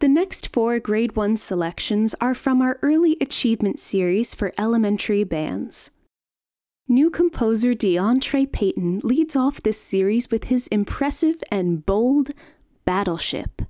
The next four Grade 1 selections are from our Early Achievement series for elementary bands. New composer DeAndre Payton leads off this series with his impressive and bold Battleship.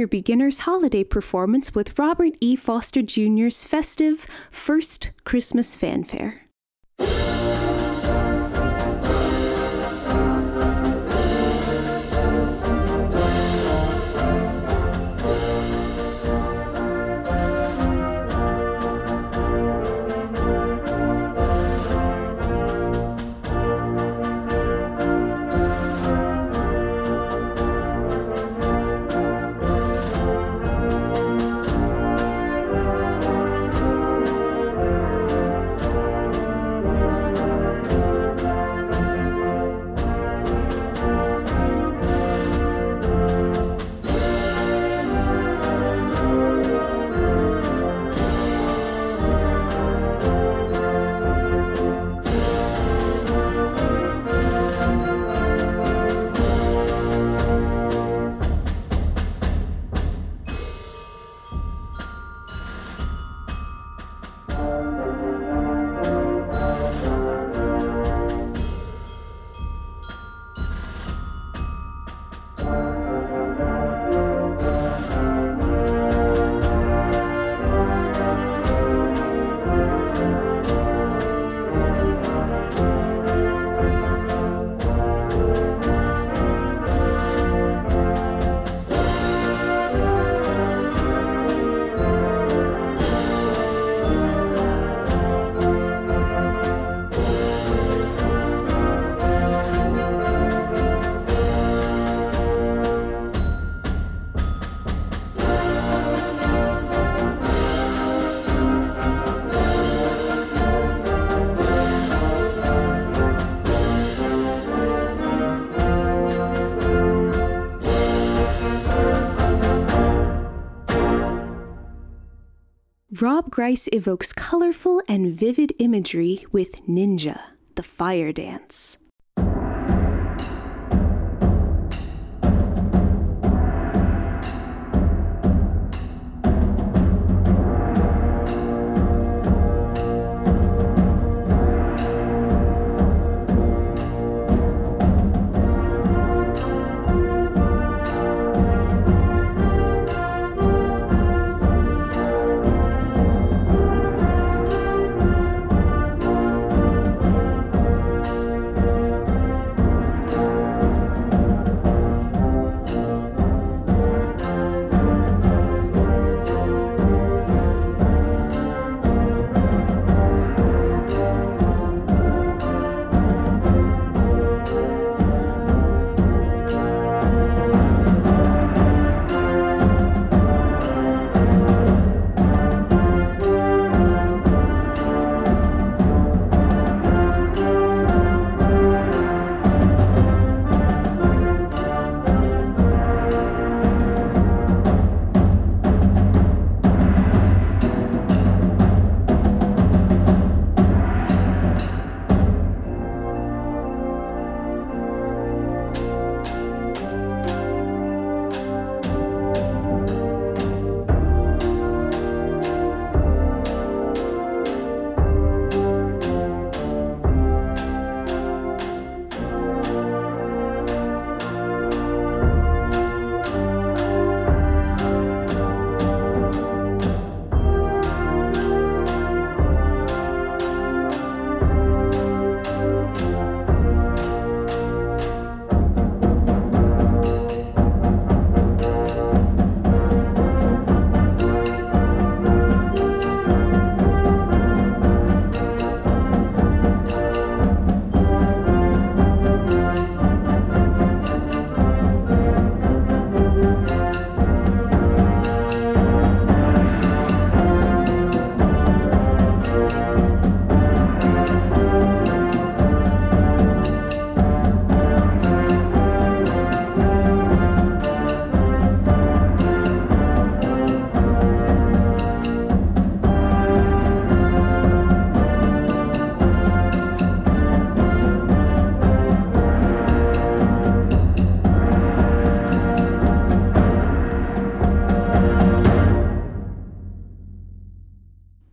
Your beginner's holiday performance with Robert E. Foster Jr.'s festive First Christmas Fanfare. Rob Grice evokes colorful and vivid imagery with Ninja, the fire dance.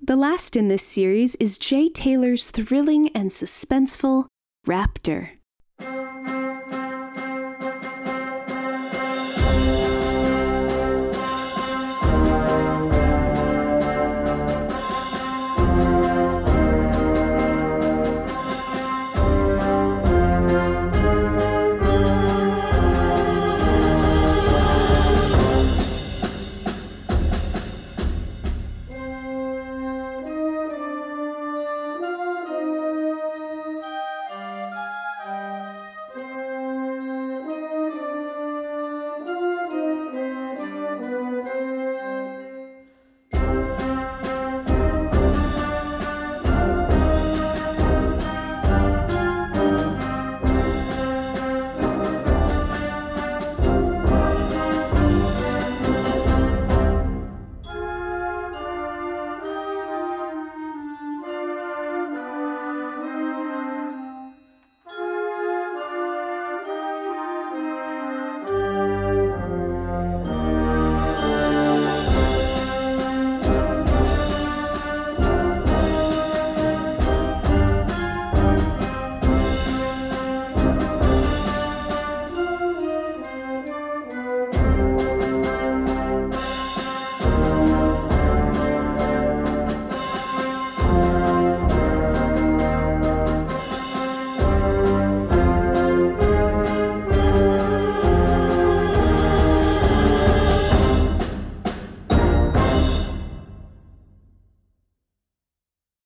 The last in this series is Jay Taylor's thrilling and suspenseful Raptor.